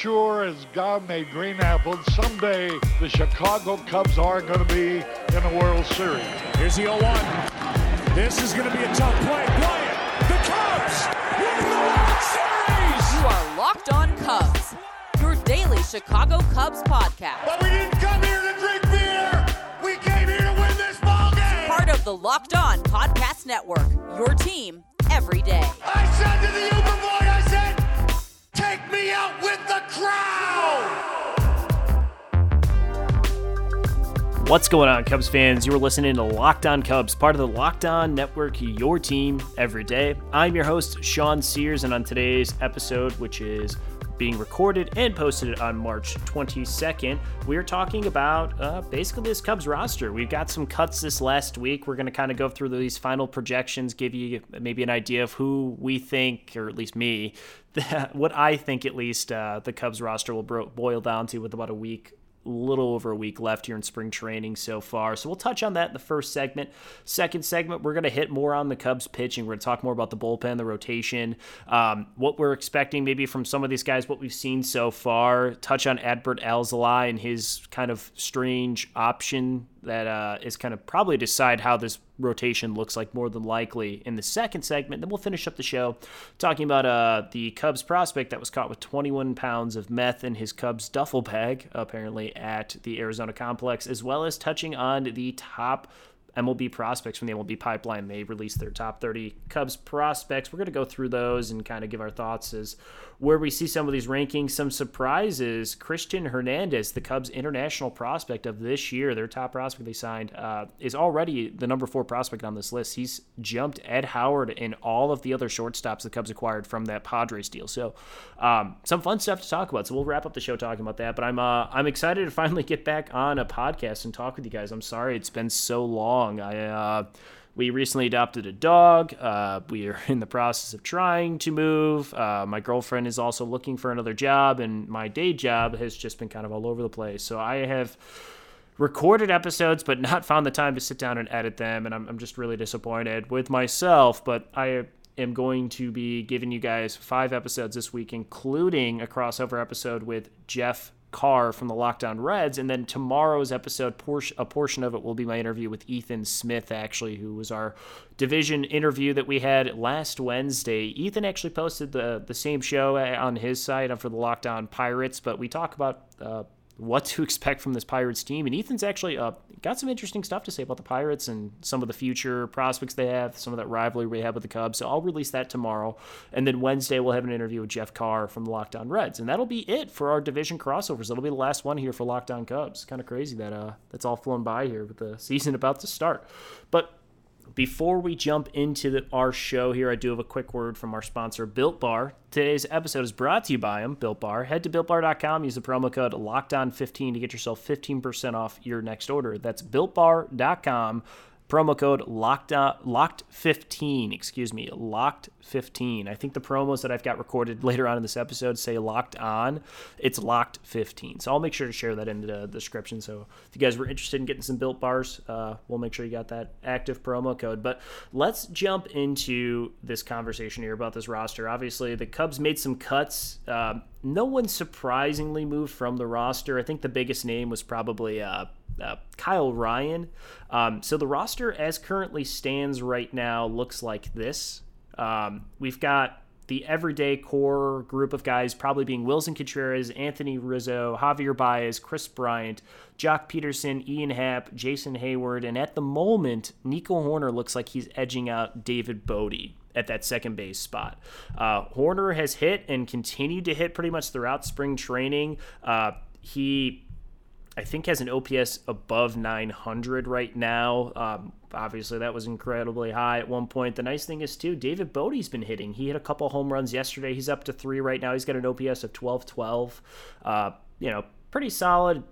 sure as God made green apples, someday the Chicago Cubs are going to be in a World Series. Here's the 0 1. This is going to be a tough play. Bryant, the Cubs win the World Series! You are Locked On Cubs, your daily Chicago Cubs podcast. But we didn't come here to drink beer! We came here to win this ball game! Part of the Locked On Podcast Network, your team every day. I said to the Uber boy, I said, me out with the crowd! What's going on, Cubs fans? You are listening to Locked On Cubs, part of the Locked On Network, your team every day. I'm your host, Sean Sears, and on today's episode, which is being recorded and posted on March 22nd, we are talking about uh, basically this Cubs roster. We've got some cuts this last week. We're going to kind of go through these final projections, give you maybe an idea of who we think, or at least me, what I think at least uh, the Cubs roster will boil down to with about a week little over a week left here in spring training so far. So we'll touch on that in the first segment. Second segment, we're going to hit more on the Cubs pitching. We're going to talk more about the bullpen, the rotation, um, what we're expecting maybe from some of these guys, what we've seen so far. Touch on Adbert Alzolay and his kind of strange option that uh, is kind of probably decide how this rotation looks like more than likely in the second segment. Then we'll finish up the show talking about uh, the Cubs prospect that was caught with 21 pounds of meth in his Cubs duffel bag, apparently at the Arizona complex, as well as touching on the top MLB prospects from the MLB pipeline. They released their top 30 Cubs prospects. We're going to go through those and kind of give our thoughts as where we see some of these rankings. Some surprises. Christian Hernandez, the Cubs international prospect of this year, their top prospect they signed, uh, is already the number four prospect on this list. He's jumped Ed Howard and all of the other shortstops the Cubs acquired from that Padres deal. So, um, some fun stuff to talk about. So we'll wrap up the show talking about that. But I'm uh, I'm excited to finally get back on a podcast and talk with you guys. I'm sorry it's been so long. I uh, we recently adopted a dog. Uh, we are in the process of trying to move. Uh, my girlfriend is also looking for another job, and my day job has just been kind of all over the place. So I have recorded episodes, but not found the time to sit down and edit them. And I'm, I'm just really disappointed with myself. But I am going to be giving you guys five episodes this week, including a crossover episode with Jeff Carr from the Locked On Reds. And then tomorrow's episode, a portion of it will be my interview with Ethan Smith, actually, who was our division interview that we had last Wednesday. Ethan actually posted the, the same show on his site for the Locked On Pirates, but we talk about uh, what to expect from this Pirates team. And Ethan's actually uh, got some interesting stuff to say about the Pirates and some of the future prospects they have, some of that rivalry we have with the Cubs. So I'll release that tomorrow. And then Wednesday, we'll have an interview with Jeff Carr from the Locked On Reds. And that'll be it for our division crossovers. That'll be the last one here for Locked On Cubs. Kind of crazy that uh, that's all flown by here with the season about to start. But before we jump into the, our show here, I do have a quick word from our sponsor, Built Bar. Today's episode is brought to you by them, Built Bar. Head to builtbar.com, use the promo code LOCKEDON15 to get yourself 15% off your next order. That's builtbar.com, promo code locked locked 15 excuse me locked 15 i think the promos that i've got recorded later on in this episode say locked on. It's locked 15 so i'll make sure to share that in the description. So if you guys were interested in getting some built bars uh, we'll make sure you got that active promo code. But let's jump into this conversation here about this roster. Obviously the cubs made some cuts. Um, no one surprisingly moved from the roster. I think the biggest name was probably uh, uh, Kyle Ryan. Um, so the roster, as currently stands right now, looks like this. Um, we've got the everyday core group of guys probably being Willson Contreras, Anthony Rizzo, Javier Baez, Kris Bryant, Joc Pederson, Ian Happ, Jason Heyward, and at the moment, Nico Hoerner looks like he's edging out David Bote at that second base spot. Uh, Hoerner has hit and continued to hit pretty much throughout spring training. Uh, he I think has an OPS above 900 right now. Um, obviously, that was incredibly high at one point. The nice thing is too, David Bote's been hitting. He hit a couple home runs yesterday. He's up to three right now. He's got an OPS of 1212. Uh, you know, pretty solid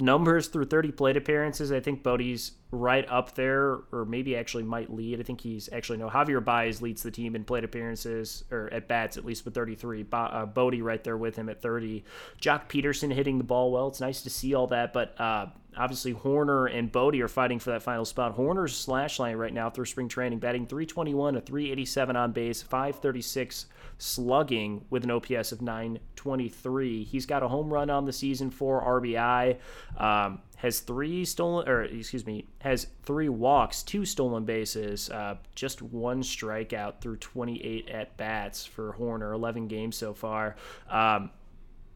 numbers through 30 plate appearances. I think Bote's right up there, or maybe actually might lead. I think he's actually no. Javier Baez leads the team in plate appearances or at bats at least with 33. Bo- uh, Bote right there with him at 30. Joc Pederson hitting the ball well. It's nice to see all that, but uh, obviously, Hoerner and Bote are fighting for that final spot. Hoerner's slash line right now through spring training, batting 321 to 387 on base, 536 slugging with an OPS of 923. He's got a home run on the season for RBI. Um, has three stolen, or excuse me, has three walks, two stolen bases, uh, just one strikeout through 28 at bats for Hoerner, 11 games so far. Um,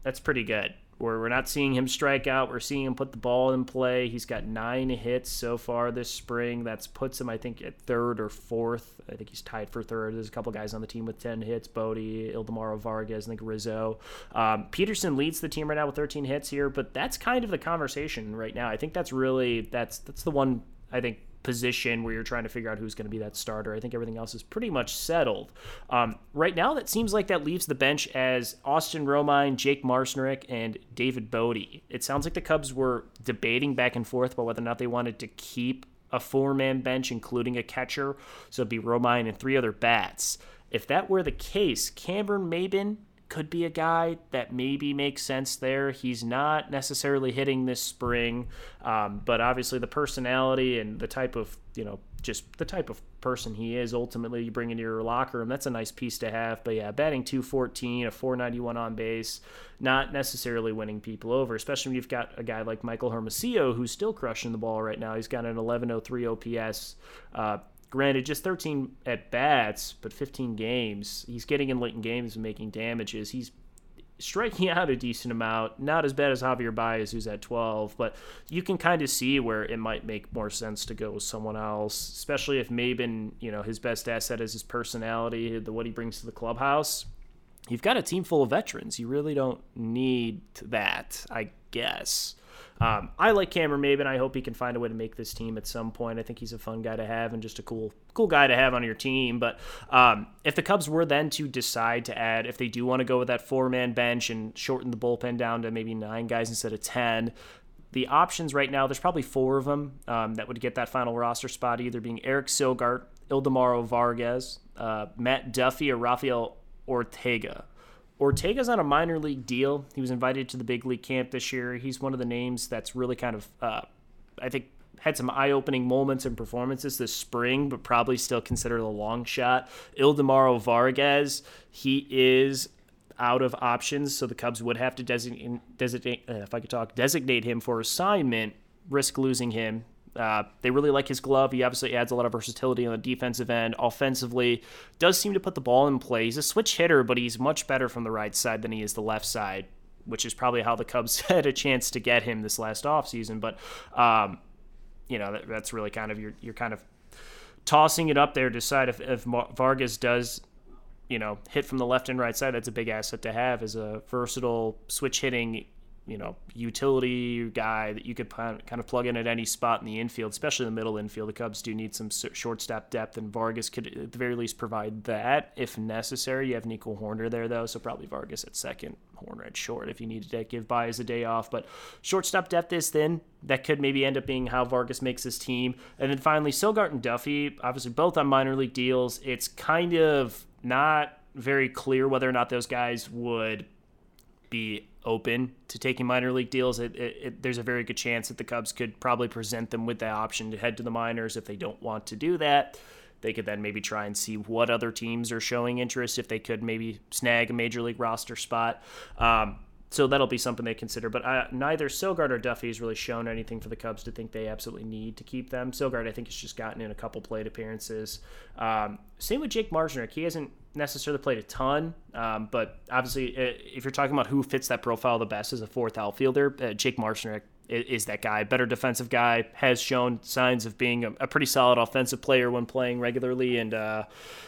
that's pretty good where we're not seeing him strike out. We're seeing him put the ball in play. He's got nine hits so far this spring. That's puts him, I think, at third or fourth. I think he's tied for third. There's a couple guys on the team with 10 hits Bote, Ildemaro Vargas, I think Rizzo. Um, Pederson leads the team right now with 13 hits here, but that's kind of the conversation right now. I think that's really that's that's the one I think position where you're trying to figure out who's going to be that starter. I think everything else is pretty much settled. Um, right now, that seems like that leaves the bench as Austin Romine, Jake Marisnick, and David Bote. It sounds like the Cubs were debating back and forth about whether or not they wanted to keep a four man bench, including a catcher. So it'd be Romine and three other bats. If that were the case, Cameron Maybin could be a guy that maybe makes sense there. He's not necessarily hitting this spring, um, but obviously the personality and the type of you know just the type of person he is ultimately you bring into your locker room that's a nice piece to have but yeah batting 214 a 491 on base not necessarily winning people over especially when you've got a guy like michael hermosillo who's still crushing the ball right now he's got an 1103 ops uh, Granted, just 13 at bats, but 15 games. He's getting in late in games and making damages. He's striking out a decent amount. Not as bad as Javier Baez, who's at 12, but you can kind of see where it might make more sense to go with someone else, especially if Maybin, you know, his best asset is his personality, the what he brings to the clubhouse. You've got a team full of veterans. You really don't need that, I guess. Um, I like Cameron Maybin. I hope he can find a way to make this team at some point. I think he's a fun guy to have and just a cool, cool guy to have on your team. But um, if the Cubs were then to decide to add, if they do want to go with that four man bench and shorten the bullpen down to maybe nine guys instead of ten, the options right now, there's probably four of them um, that would get that final roster spot, either being Eric Sogard, Ildemaro Vargas, uh, Matt Duffy, or Rafael Ortega. Ortega's on a minor league deal. He was invited to the big league camp this year. He's one of the names that's really kind of, uh, I think, had some eye-opening moments and performances this spring, but probably still considered a long shot. Ildemaro Vargas, he is out of options, so the Cubs would have to designate, designate uh, if I could talk, designate him for assignment, risk losing him. Uh, they really like his glove. He obviously adds a lot of versatility on the defensive end. Offensively, does seem to put the ball in play. He's a switch hitter, but he's much better from the right side than he is the left side, which is probably how the Cubs had a chance to get him this last offseason. But, um, you know, that, that's really kind of you're, you're kind of tossing it up there to decide if, if Vargas does you know, hit from the left and right side, that's a big asset to have as a versatile switch hitting you know utility guy that you could kind of plug in at any spot in the infield, especially the middle infield. The Cubs do need some shortstop depth, and Vargas could at the very least provide that if necessary. You have Nico Hoerner there though, so probably Vargas at second, Hoerner at short if you needed to give Baez a day off. But shortstop depth is thin. That could maybe end up being how Vargas makes his team. And then finally, Sogard and Duffy, obviously both on minor league deals. It's kind of not very clear whether or not those guys would be open to taking minor league deals, it, it, it, there's a very good chance that the Cubs could probably present them with the option to head to the minors. If they don't want to do that, they could then maybe try and see what other teams are showing interest if they could maybe snag a major league roster spot. Um, so that'll be something they consider. But neither Sogard or Duffy has really shown anything for the Cubs to think they absolutely need to keep them. Sogard, I think, has just gotten in a couple plate appearances. Um, same with Jake Marisnick. He hasn't necessarily played a ton, um, but obviously, uh, if you're talking about who fits that profile the best as a fourth outfielder, uh, Jake Marisnick is that guy. Better defensive guy has shown signs of being a, a pretty solid offensive player when playing regularly, and uh,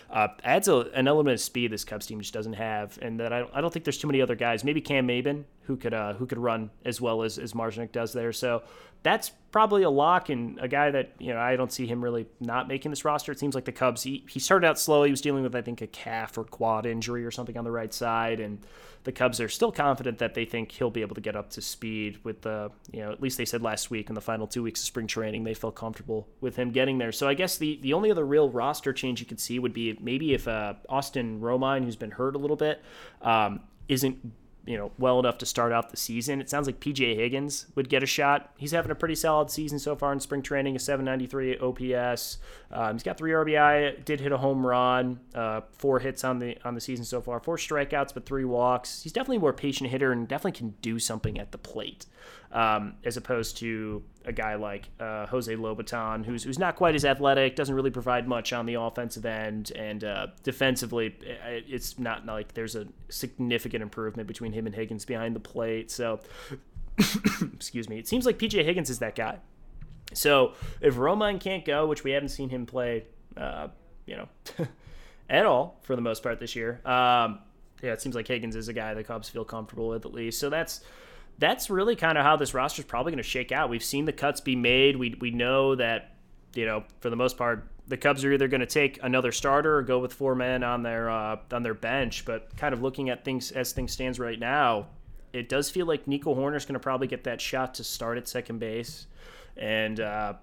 uh, adds a, an element of speed this Cubs team just doesn't have. And that I, I don't think there's too many other guys. Maybe Cam Maybin who could uh, who could run as well as as Marisnick does there. So that's probably a lock and a guy that you know I don't see him really not making this roster. It seems like the Cubs. He, he started out slow. He was dealing with I think a calf or quad injury or something on the right side, and the Cubs are still confident that they think he'll be able to get up to speed with the you know at least they said last week in the final two weeks of spring training they felt comfortable with him getting there. So I guess the the only other real roster change you could see would be maybe if uh, Austin Romine, who's been hurt a little bit, um, isn't you know, well enough to start out the season. It sounds like PJ Higgins would get a shot. He's having a pretty solid season so far in spring training, a 793 OPS. Um, he's got three RBI, did hit a home run, uh, four hits on the on the season so far, four strikeouts, but three walks. He's definitely more patient hitter and definitely can do something at the plate um, as opposed to a guy like uh, Jose Lobaton, who's who's not quite as athletic, doesn't really provide much on the offensive end, and uh, defensively, it's not like there's a significant improvement between him and Higgins behind the plate. So, excuse me, it seems like PJ Higgins is that guy. So if Romine can't go, which we haven't seen him play, uh, you know, at all for the most part this year, um, yeah, it seems like Higgins is a guy the Cubs feel comfortable with at least. So that's that's really kind of how this roster is probably going to shake out. We've seen the cuts be made. We we know that you know for the most part the Cubs are either going to take another starter or go with four men on their uh, on their bench. But kind of looking at things as things stands right now, it does feel like Nico Hoerner is going to probably get that shot to start at second base, and uh,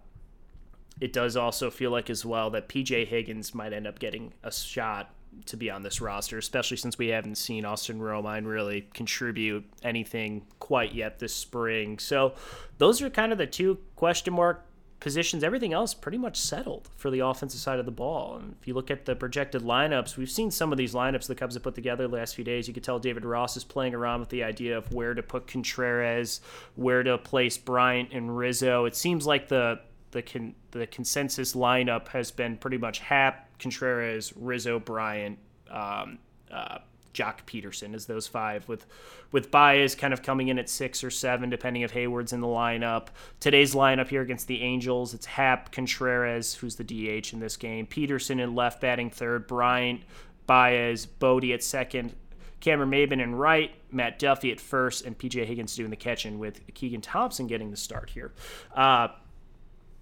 it does also feel like as well that PJ Higgins might end up getting a shot to be on this roster, especially since we haven't seen Austin Romine really contribute anything quite yet this spring. So those are kind of the two question mark positions. Everything else pretty much settled for the offensive side of the ball. And if you look at the projected lineups, we've seen some of these lineups the Cubs have put together the last few days. You could tell David Ross is playing around with the idea of where to put Contreras, where to place Bryant and Rizzo. It seems like the the con- the consensus lineup has been pretty much Happ, Contreras, Rizzo, Bryant, um, uh, Joc Pederson as those five, with with Baez kind of coming in at six or seven, depending if Heyward's in the lineup. Today's lineup here against the Angels, it's Happ, Contreras, who's the DH in this game, Pederson in left, batting third, Bryant, Baez, Bote at second, Cameron Maybin in right, Matt Duffy at first, and PJ Higgins doing the catching with Keegan Thompson getting the start here. Uh,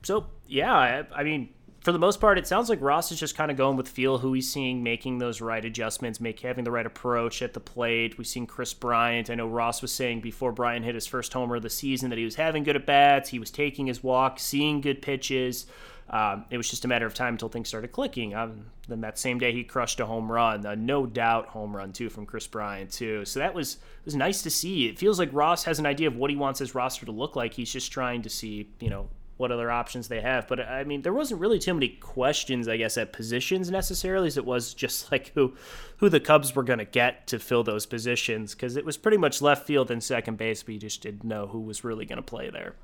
so yeah, I, I mean, for the most part, it sounds like Ross is just kind of going with feel who he's seeing, making those right adjustments, make having the right approach at the plate. We've seen Kris Bryant. I know Ross was saying before Bryant hit his first homer of the season that he was having good at bats, he was taking his walk, seeing good pitches. Um, it was just a matter of time until things started clicking. Um, then that same day, he crushed a home run, a no doubt home run too from Kris Bryant too. So that was was nice to see. It feels like Ross has an idea of what he wants his roster to look like. He's just trying to see, you know, what other options they have. But I mean, there wasn't really too many questions, I guess, at positions necessarily, as it was just like who who the Cubs were going to get to fill those positions because it was pretty much left field and second base, you just didn't know who was really going to play there.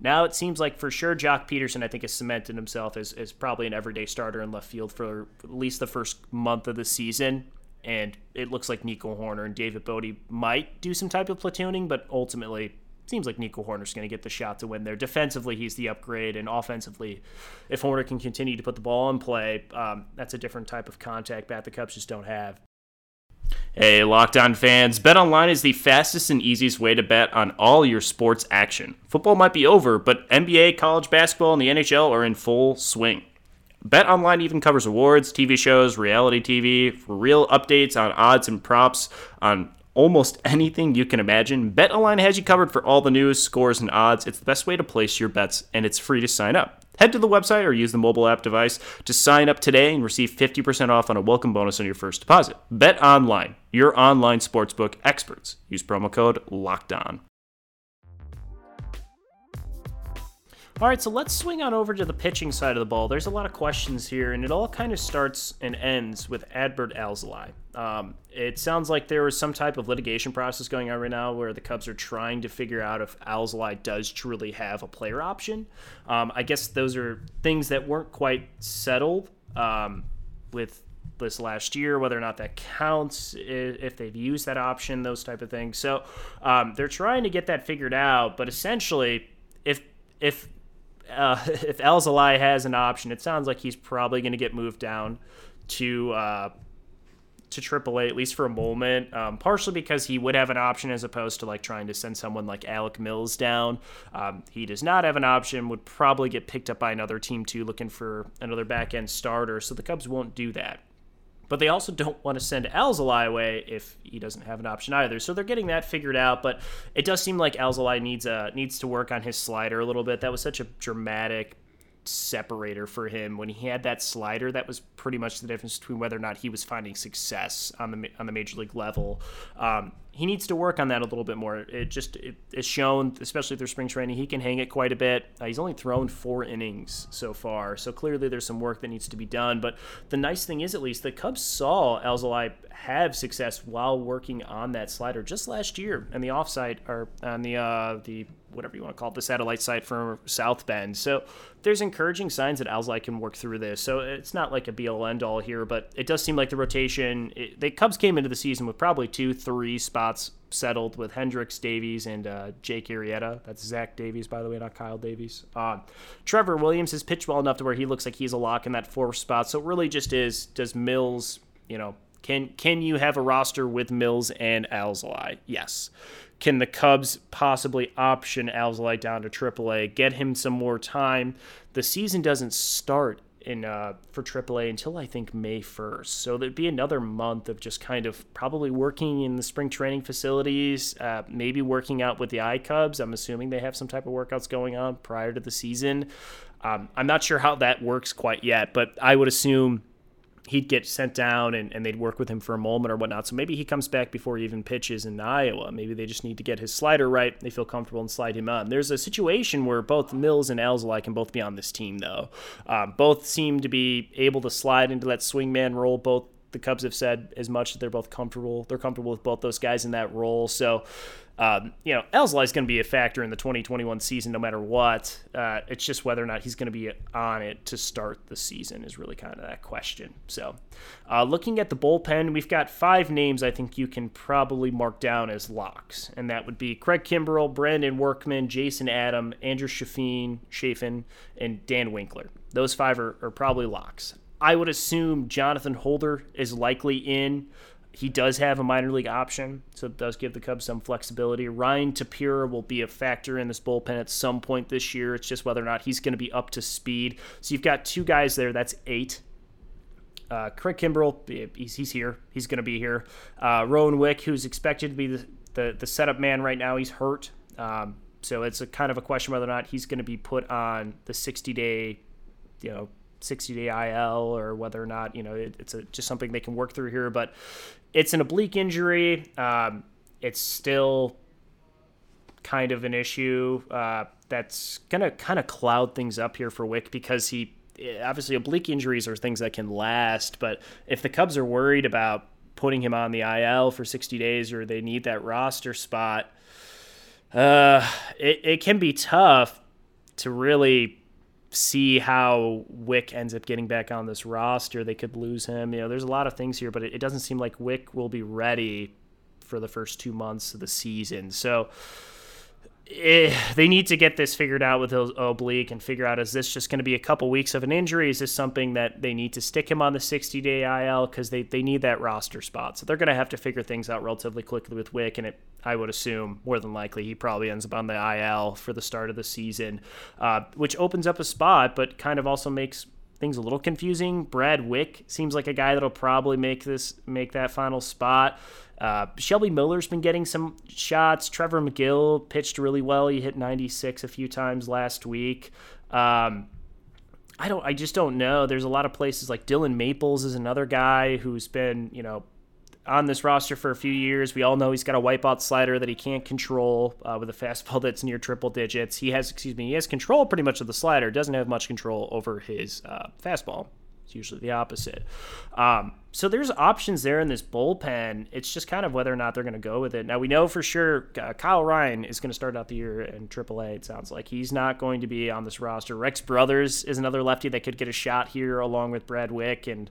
Now it seems like for sure Joc Pederson, I think, has cemented himself as, as probably an everyday starter in left field for at least the first month of the season. And it looks like Nico Hoerner and David Bote might do some type of platooning, but ultimately seems like Nico Hoerner's going to get the shot to win there. Defensively, he's the upgrade, and offensively, if Hoerner can continue to put the ball in play, um, that's a different type of contact bat the Cubs just don't have. Hey, Lockdown fans, BetOnline is the fastest and easiest way to bet on all your sports action. Football might be over, but NBA, college basketball, and the NHL are in full swing. BetOnline even covers awards, TV shows, reality TV, real updates on odds and props on almost anything you can imagine. BetOnline has you covered for all the news, scores, and odds. It's the best way to place your bets, and it's free to sign up. Head to the website or use the mobile app device to sign up today and receive 50% off on a welcome bonus on your first deposit. Bet online, your online sportsbook experts. Use promo code LOCKED ON. All right, so let's swing on over to the pitching side of the ball. There's a lot of questions here, and it all kind of starts and ends with Adbert Alzolay. Um, it sounds like there was some type of litigation process going on right now where the Cubs are trying to figure out if Alzolay does truly have a player option. Um, I guess those are things that weren't quite settled um, with this last year, whether or not that counts, if they've used that option, those type of things. So um, they're trying to get that figured out, but essentially, if if uh, if Alzolay has an option, it sounds like he's probably going to get moved down to uh, to AAA at least for a moment. Um, partially because he would have an option as opposed to like trying to send someone like Alec Mills down. Um, he does not have an option. Would probably get picked up by another team too, looking for another back end starter. So the Cubs won't do that but they also don't want to send Alzolay away if he doesn't have an option either. So they're getting that figured out. But it does seem like Alzolay needs a needs to work on his slider a little bit. That was such a dramatic separator for him when he had that slider that was pretty much the difference between whether or not he was finding success on the on the major league level. Um, he needs to work on that a little bit more. It just it, it's shown especially through spring training he can hang it quite a bit. Uh, he's only thrown four innings so far so clearly there's some work that needs to be done. But the nice thing is at least the Cubs saw Alzolay have success while working on that slider. Just last year and the offside or on the uh, the whatever you want to call it, the satellite site for South Bend. So there's encouraging signs that Alzolay can work through this. So it's not like a be all end all here, but it does seem like the rotation. It, the Cubs came into the season with probably two, three spots settled with Hendricks, Davies, and uh, Jake Arrieta. That's Zach Davies, by the way, not Kyle Davies. Uh, Trevor Williams has pitched well enough to where he looks like he's a lock in that fourth spot. So it really just is does Mills, you know, can can you have a roster with Mills and Alzolay? Yes. Can the Cubs possibly option Alzolay down to AAA, get him some more time? The season doesn't start in uh, for AAA until I think May 1st. So there'd be another month of just kind of probably working in the spring training facilities, uh, maybe working out with the I Cubs. I'm assuming they have some type of workouts going on prior to the season. Um, I'm not sure how that works quite yet, but I would assume he'd get sent down and, and they'd work with him for a moment or whatnot. So maybe he comes back before he even pitches in Iowa. Maybe they just need to get his slider right. They feel comfortable and slide him on. There's a situation where both Mills and Alzolay can both be on this team, though. Um, both seem to be able to slide into that swingman role. Both the Cubs have said as much that they're both comfortable. They're comfortable with both those guys in that role. So um, you know, Alzolay is going to be a factor in the 2021 season no matter what. Uh, it's just whether or not he's going to be on it to start the season is really kind of that question. So, uh, looking at the bullpen, we've got five names I think you can probably mark down as locks, and that would be Craig Kimbrel, Brandon Workman, Jason Adam, Andrew Chafin, Chafin, and Dan Winkler. Those five are, are probably locks. I would assume Jonathan Holder is likely in he does have a minor league option, so it does give the Cubs some flexibility. Ryan Tepera will be a factor in this bullpen at some point this year. It's just whether or not he's going to be up to speed. So you've got two guys there. That's eight. Uh, Craig Kimbrel, he's, he's here. He's going to be here. Uh, Rowan Wick, who's expected to be the, the, the setup man right now, he's hurt. Um, so it's a kind of a question whether or not he's going to be put on the 60 day, you know, 60 day IL or whether or not, you know, it, it's a, just something they can work through here. But it's an oblique injury. Um, it's still kind of an issue uh, that's to kind of cloud things up here for Wick because he obviously oblique injuries are things that can last. But if the Cubs are worried about putting him on the IL for 60 days or they need that roster spot, uh, it, it can be tough to really see how Wick ends up getting back on this roster. They could lose him. You know, there's a lot of things here, but it, it doesn't seem like Wick will be ready for the first two months of the season. So eh, they need to get this figured out with oblique and figure out is this just going to be a couple weeks of an injury? Is this something that they need to stick him on the 60 day IL because they, they need that roster spot? So they're going to have to figure things out relatively quickly with Wick, and it I would assume more than likely he probably ends up on the IL for the start of the season, uh, which opens up a spot, but kind of also makes things a little confusing. Brad Wieck seems like a guy that'll probably make this make that final spot. Uh, Shelby Miller's been getting some shots. Trevor Megill pitched really well. He hit 96 a few times last week. Um, I don't. I just don't know. There's a lot of places like Dylan Maples is another guy who's been you know on this roster for a few years. We all know he's got a wipeout slider that he can't control uh, with a fastball that's near triple digits. He has, excuse me, he has control pretty much of the slider. Doesn't have much control over his uh, fastball. It's usually the opposite. Um, so there's options there in this bullpen. It's just kind of whether or not they're going to go with it. Now we know for sure uh, Kyle Ryan is going to start out the year in AAA. It sounds like he's not going to be on this roster. Rex Brothers is another lefty that could get a shot here, along with Brad Wieck and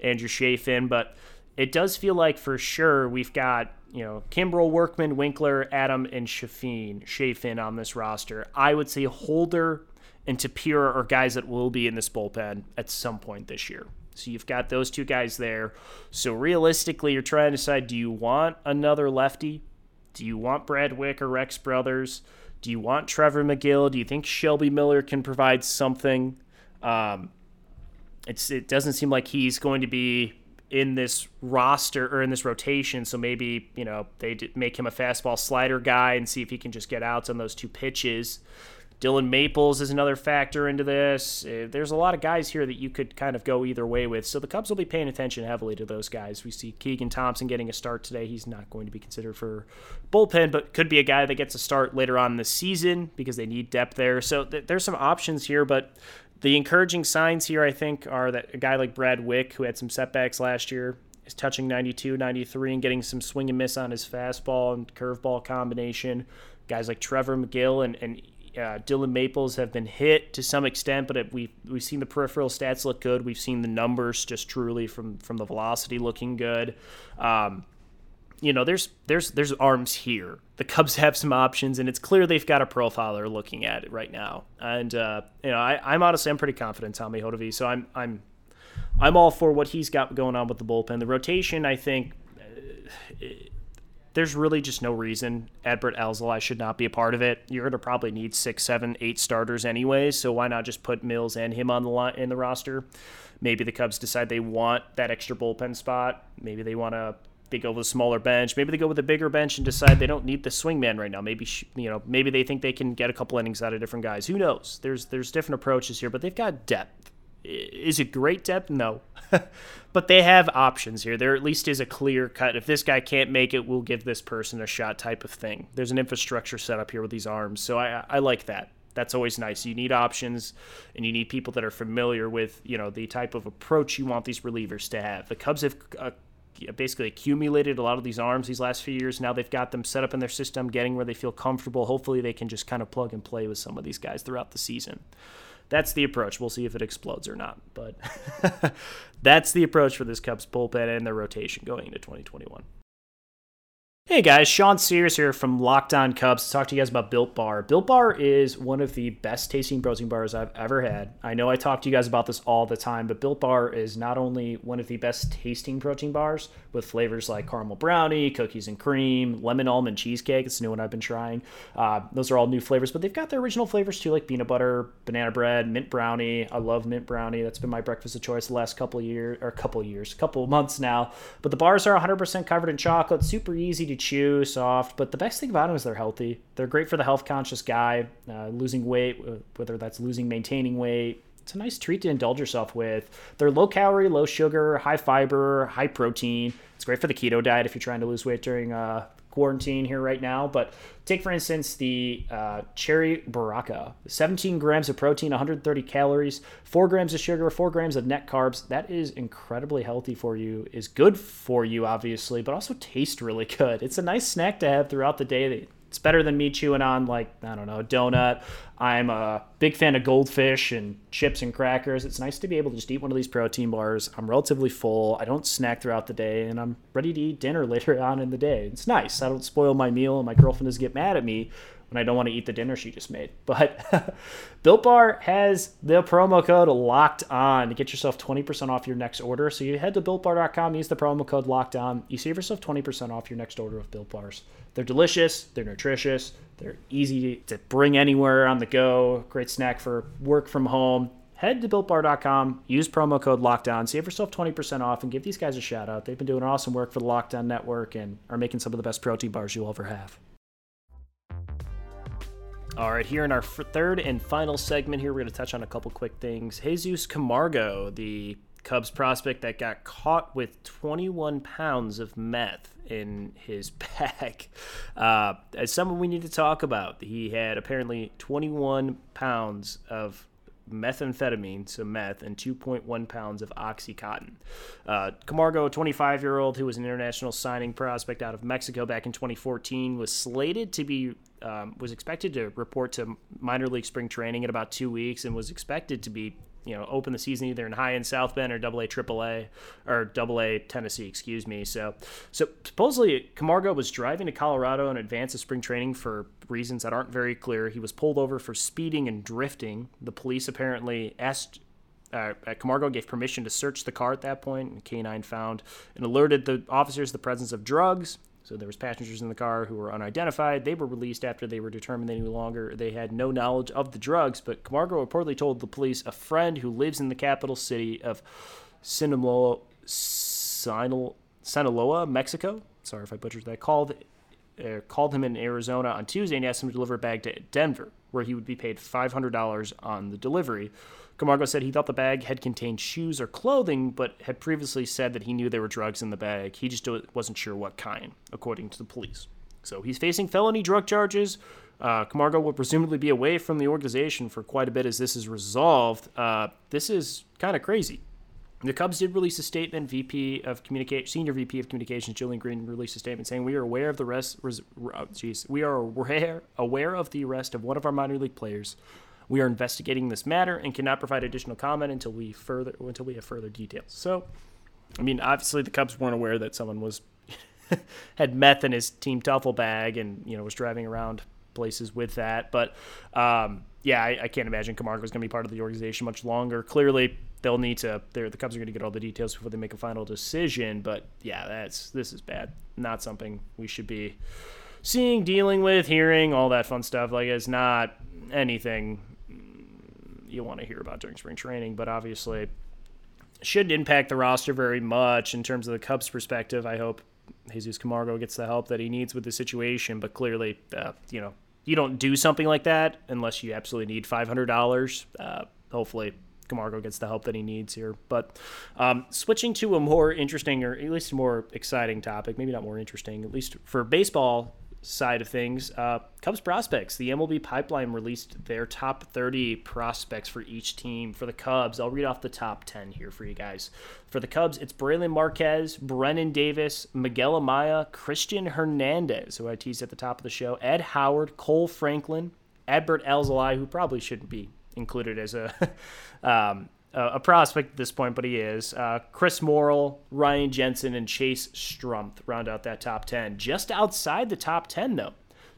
Andrew Chafin, but it does feel like for sure we've got you know Kimbrel, Workman, Winkler, Adam, and Chafin, Chafin on this roster. I would say Holder and Tepera are guys that will be in this bullpen at some point this year. So you've got those two guys there. So realistically, you're trying to decide: do you want another lefty? Do you want Brad Wieck or Rex Brothers? Do you want Trevor Megill? Do you think Shelby Miller can provide something? Um, it's it doesn't seem like he's going to be in this roster or in this rotation. So maybe, you know, they make him a fastball slider guy and see if he can just get outs on those two pitches. Dylan Maples is another factor into this. Uh, there's a lot of guys here that you could kind of go either way with. So the Cubs will be paying attention heavily to those guys. We see Keegan Thompson getting a start today. He's not going to be considered for bullpen, but could be a guy that gets a start later on in the season because they need depth there. So th- there's some options here, but the encouraging signs here, I think, are that a guy like Brad Wieck, who had some setbacks last year, is touching 92, 93, and getting some swing and miss on his fastball and curveball combination. Guys like Trevor Megill and, and uh, Dylan Maples have been hit to some extent, but it, we've we've seen the peripheral stats look good. We've seen the numbers just truly from from the velocity looking good. Um, you know, there's there's there's arms here. The Cubs have some options, and it's clear they've got a profile they're looking at it right now. And uh, you know, I, am honestly I'm pretty confident Tommy Hotovy, so I'm I'm I'm all for what he's got going on with the bullpen. The rotation, I think. Uh, there's really just no reason Adbert Alzolay should not be a part of it. You're going to probably need six, seven, eight starters anyways, so why not just put Mills and him on the line in the roster? Maybe the Cubs decide they want that extra bullpen spot. Maybe they want to they go with a smaller bench. Maybe they go with a bigger bench and decide they don't need the swingman right now. Maybe you know maybe they think they can get a couple innings out of different guys. Who knows? There's there's different approaches here, but they've got depth. Is it great depth? No. but they have options here. There at least is a clear cut. If this guy can't make it, we'll give this person a shot type of thing. There's an infrastructure set up here with these arms. So I, I like that. That's always nice. You need options and you need people that are familiar with, you know, the type of approach you want these relievers to have. The Cubs have uh, basically accumulated a lot of these arms these last few years. Now they've got them set up in their system, getting where they feel comfortable. Hopefully they can just kind of plug and play with some of these guys throughout the season that's the approach. We'll see if it explodes or not, but that's the approach for this Cubs bullpen and their rotation going into 2021. Hey guys, Sean Sears here from Locked On Cubs to talk to you guys about Built Bar. Built Bar is one of the best tasting protein bars I've ever had. I know I talk to you guys about this all the time, but Built Bar is not only one of the best tasting protein bars with flavors like caramel brownie, cookies and cream, lemon almond cheesecake. It's a new one I've been trying. Uh, those are all new flavors, but they've got their original flavors too, like peanut butter, banana bread, mint brownie. I love mint brownie. That's been my breakfast of choice the last couple years, or couple years, couple months now. But the bars are 100% covered in chocolate, super easy to chew, soft. But the best thing about them is they're healthy. They're great for the health conscious guy, uh, losing weight, whether that's losing, maintaining weight. It's a nice treat to indulge yourself with. They're low calorie, low sugar, high fiber, high protein. It's great for the keto diet if you're trying to lose weight during uh, quarantine here right now. But take, for instance, the uh, cherry baraka 17 grams of protein, 130 calories, 4 grams of sugar, 4 grams of net carbs. That is incredibly healthy for you, is good for you, obviously, but also tastes really good. It's a nice snack to have throughout the day. It's better than me chewing on, like, I don't know, a donut. I'm a big fan of goldfish and chips and crackers. It's nice to be able to just eat one of these protein bars. I'm relatively full. I don't snack throughout the day, and I'm ready to eat dinner later on in the day. It's nice. I don't spoil my meal, and my girlfriend doesn't get mad at me when I don't want to eat the dinner she just made. But Built Bar has the promo code locked on to get yourself 20% off your next order. So you head to builtbar.com, use the promo code locked on. You save yourself 20% off your next order of Built Bars. They're delicious, they're nutritious, they're easy to bring anywhere on the go. Great snack for work from home. Head to builtbar.com, use promo code lockdown, save yourself 20% off, and give these guys a shout out. They've been doing awesome work for the Locked On Network and are making some of the best protein bars you'll ever have. All right, here in our third and final segment, here we're going to touch on a couple quick things. Jesus Camargo, the Cubs prospect that got caught with 21 pounds of meth in his bag. Uh, as someone we need to talk about, he had apparently 21 pounds of methamphetamine, so meth, and 2.1 pounds of Oxycontin. Uh, Camargo, a 25 year old who was an international signing prospect out of Mexico back in 2014, was slated to be. Um, was expected to report to minor league spring training in about two weeks and was expected to be you know open the season either in high end South Bend or Double A, Triple A, or Double A Tennessee, excuse me. So, so supposedly Camargo was driving to Colorado in advance of spring training for reasons that aren't very clear. He was pulled over for speeding and drifting. The police apparently asked. Uh, Camargo gave permission to search the car at that point, and K9 found and alerted the officers the presence of drugs. So there was passengers in the car who were unidentified. They were released after they were determined they no longer they had no knowledge of the drugs. But Camargo reportedly told the police a friend who lives in the capital city of Sinaloa, Sinaloa, Mexico. Sorry if I butchered that. Called uh, called him in Arizona on Tuesday and asked him to deliver a bag to Denver, where he would be paid $500 on the delivery. Camargo said he thought the bag had contained shoes or clothing, but had previously said that he knew there were drugs in the bag. He just wasn't sure what kind, according to the police. So he's facing felony drug charges. Uh, Camargo will presumably be away from the organization for quite a bit as this is resolved. Uh, this is kind of crazy. The Cubs did release a statement. VP of Communication, Senior VP of Communications, Julian Green, released a statement saying, "We are aware of the rest. Geez, we are aware aware of the arrest of one of our minor league players. We are investigating this matter and cannot provide additional comment until we further until we have further details." So, I mean, obviously the Cubs weren't aware that someone was had meth in his team duffel bag and you know was driving around places with that. But um, yeah, I, I, can't imagine Camargo is going to be part of the organization much longer. Clearly, they'll need to. The Cubs are going to get all the details before they make a final decision. But yeah, that's this is bad. Not something we should be seeing, dealing with, hearing, all that fun stuff. Like it's not anything you want to hear about during spring training. But obviously, shouldn't impact the roster very much in terms of the Cubs' perspective. I hope Jesus Camargo gets the help that he needs with the situation. But clearly, uh, you know, you don't do something like that unless you absolutely need five hundred dollars. Uh, hopefully, Camargo gets the help that he needs here. But um, switching to a more interesting, or at least more exciting topic, maybe not more interesting, at least for baseball side of things, uh, Cubs prospects. The MLB pipeline released their top 30 prospects for each team. For the Cubs, I'll read off the top 10 here for you guys. For the Cubs, it's Brailyn Marquez, Brennen Davis, Miguel Amaya, Christian Hernandez, who I teased at the top of the show, Ed Howard, Kohl Franklin, Adbert Alzolay, who probably shouldn't be included as a um, a prospect at this point, but he is. Uh, Chris Morel, Ryan Jensen, and Chase Strumpf round out that top 10. Just outside the top 10, though.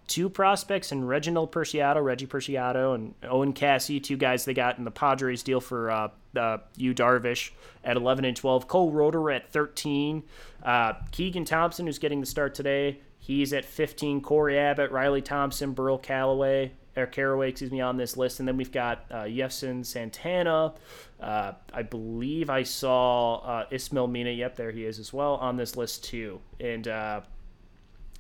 Two prospects and Reginald Preciado, Reggie Preciado, and Owen Caissie, two guys they got in the Padres deal for uh, uh, Yu Darvish at 11 and 12. Cole Roeder at 13. Uh, Keegan Thompson, who's getting the start today, he's at 15. Cory Abbott, Riley Thompson, Burl Callaway, or Caraway, excuse me, on this list. And then we've got uh, Santana. Uh, I believe I saw uh, Ismael Mena. Yep, there he is as well on this list too. And uh,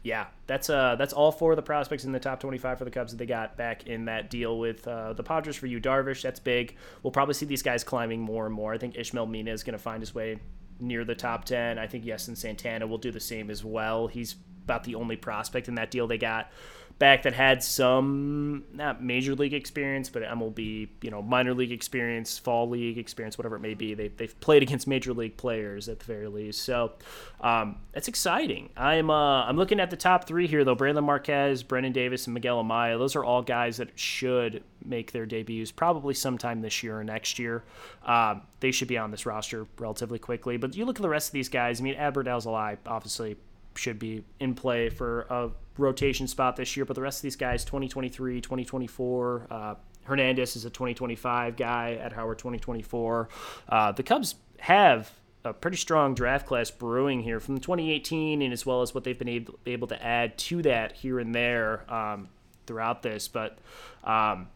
yeah, that's uh that's all four of the prospects in the top 25 for the Cubs that they got back in that deal with uh, the Padres for Yu Darvish. That's big. We'll probably see these guys climbing more and more. I think Ismael Mena is going to find his way near the top 10. I think Yeison Santana will do the same as well. He's about the only prospect in that deal they got back that had some not major league experience, but MLB, you know, minor league experience, fall league experience, whatever it may be. They, they've played against major league players at the very least. So um, that's exciting. I'm uh, I'm looking at the top three here though: Brailyn Marquez, Brennen Davis, and Miguel Amaya. Those are all guys that should make their debuts probably sometime this year or next year. Um, they should be on this roster relatively quickly. But you look at the rest of these guys. I mean, Adbert Alzolay obviously should be in play for a rotation spot this year. But the rest of these guys, 2023, 2024, uh, Hernandez is a 2025 guy at Howard 2024. Uh, the Cubs have a pretty strong draft class brewing here from 2018, and as well as what they've been able, able to add to that here and there um, throughout this. But um,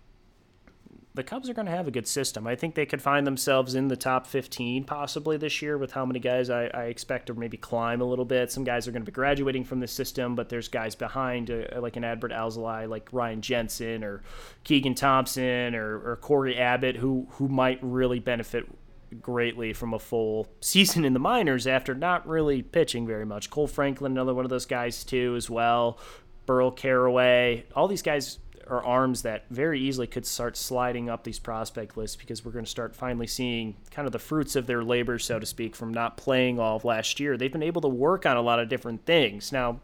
the Cubs are going to have a good system. I think they could find themselves in the top 15 possibly this year with how many guys I, I expect to maybe climb a little bit. Some guys are going to be graduating from the system, but there's guys behind uh, like an Adbert Alzolay, like Ryan Jensen or Keegan Thompson or, or Cory Abbott who who might really benefit greatly from a full season in the minors after not really pitching very much. Kohl Franklin, another one of those guys too, as well. Burl Carraway, all these guys are arms that very easily could start sliding up these prospect lists because we're going to start finally seeing kind of the fruits of their labor, so to speak, from not playing all of last year. They've been able to work on a lot of different things. Now,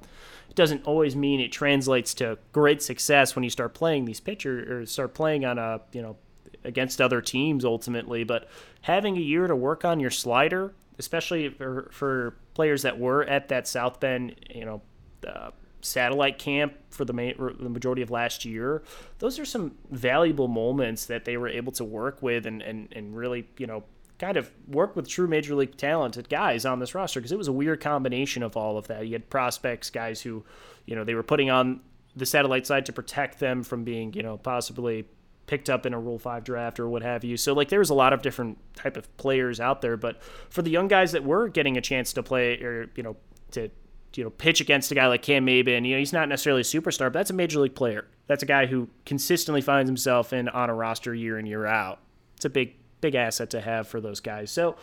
it doesn't always mean it translates to great success when you start playing these pitchers or start playing on a, you know, against other teams ultimately, but having a year to work on your slider, especially for, for players that were at that South Bend, you know, uh, satellite camp for the, main, the majority of last year, those are some valuable moments that they were able to work with and, and, and really, you know, kind of work with true major league talented guys on this roster because it was a weird combination of all of that. You had prospects, guys who, you know, they were putting on the satellite side to protect them from being, you know, possibly picked up in a Rule 5 draft or what have you. So like there was a lot of different type of players out there, but for the young guys that were getting a chance to play or, you know, to you know pitch against a guy like Cam Maybin. You know, he's not necessarily a superstar, but that's a major league player. That's a guy who consistently finds himself in on a roster year in year out. It's a big big asset to have for those guys. So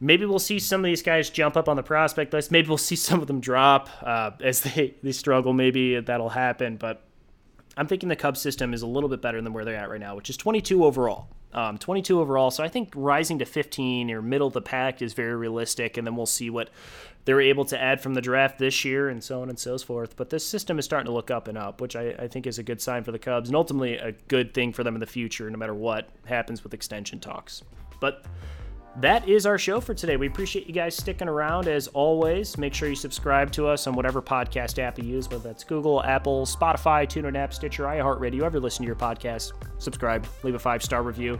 maybe we'll see some of these guys jump up on the prospect list. Maybe we'll see some of them drop uh, as they, they struggle. Maybe that'll happen. But I'm thinking the Cubs system is a little bit better than where they're at right now, which is 22 overall. Um, 22 overall. So I think rising to 15 or middle of the pack is very realistic. And then we'll see what they're able to add from the draft this year and so on and so forth. But this system is starting to look up and up, which I, I think is a good sign for the Cubs and ultimately a good thing for them in the future, no matter what happens with extension talks. But that is our show for today. We appreciate you guys sticking around as always. Make sure you subscribe to us on whatever podcast app you use, whether that's Google, Apple, Spotify, TuneIn app, Stitcher, iHeartRadio, ever listen to your podcast. Subscribe, leave a five star review.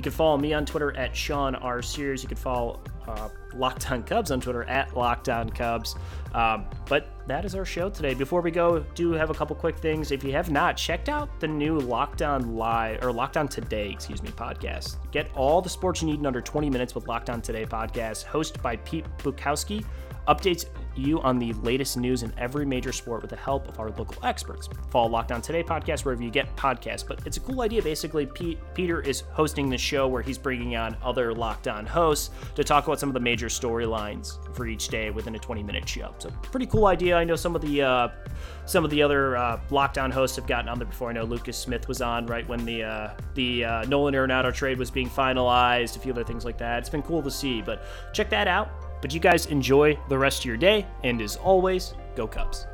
You can follow me on Twitter at Sean R. Sears. You can follow uh, Locked On Cubs on Twitter at Locked On Cubs. Um, but that is our show today. Before we go, do have a couple quick things. If you have not checked out the new Locked On Live or Locked On Today, excuse me, podcast. Get all the sports you need in under 20 minutes with Locked On Today podcast, hosted by Pete Bukowski updates you on the latest news in every major sport with the help of our local experts. Follow Locked On Today podcast wherever you get podcasts. But it's a cool idea. Basically, Pete, Peter is hosting the show where he's bringing on other Locked On hosts to talk about some of the major storylines for each day within a 20 minute show. So pretty cool idea. I know some of the uh, some of the other uh, hosts have gotten on there before. I know Lucas Smith was on right when the uh, the uh, Nolan Arenado trade was being finalized. A few other things like that. It's been cool to see. But check that out. But you guys enjoy the rest of your day, and as always, go Cubs.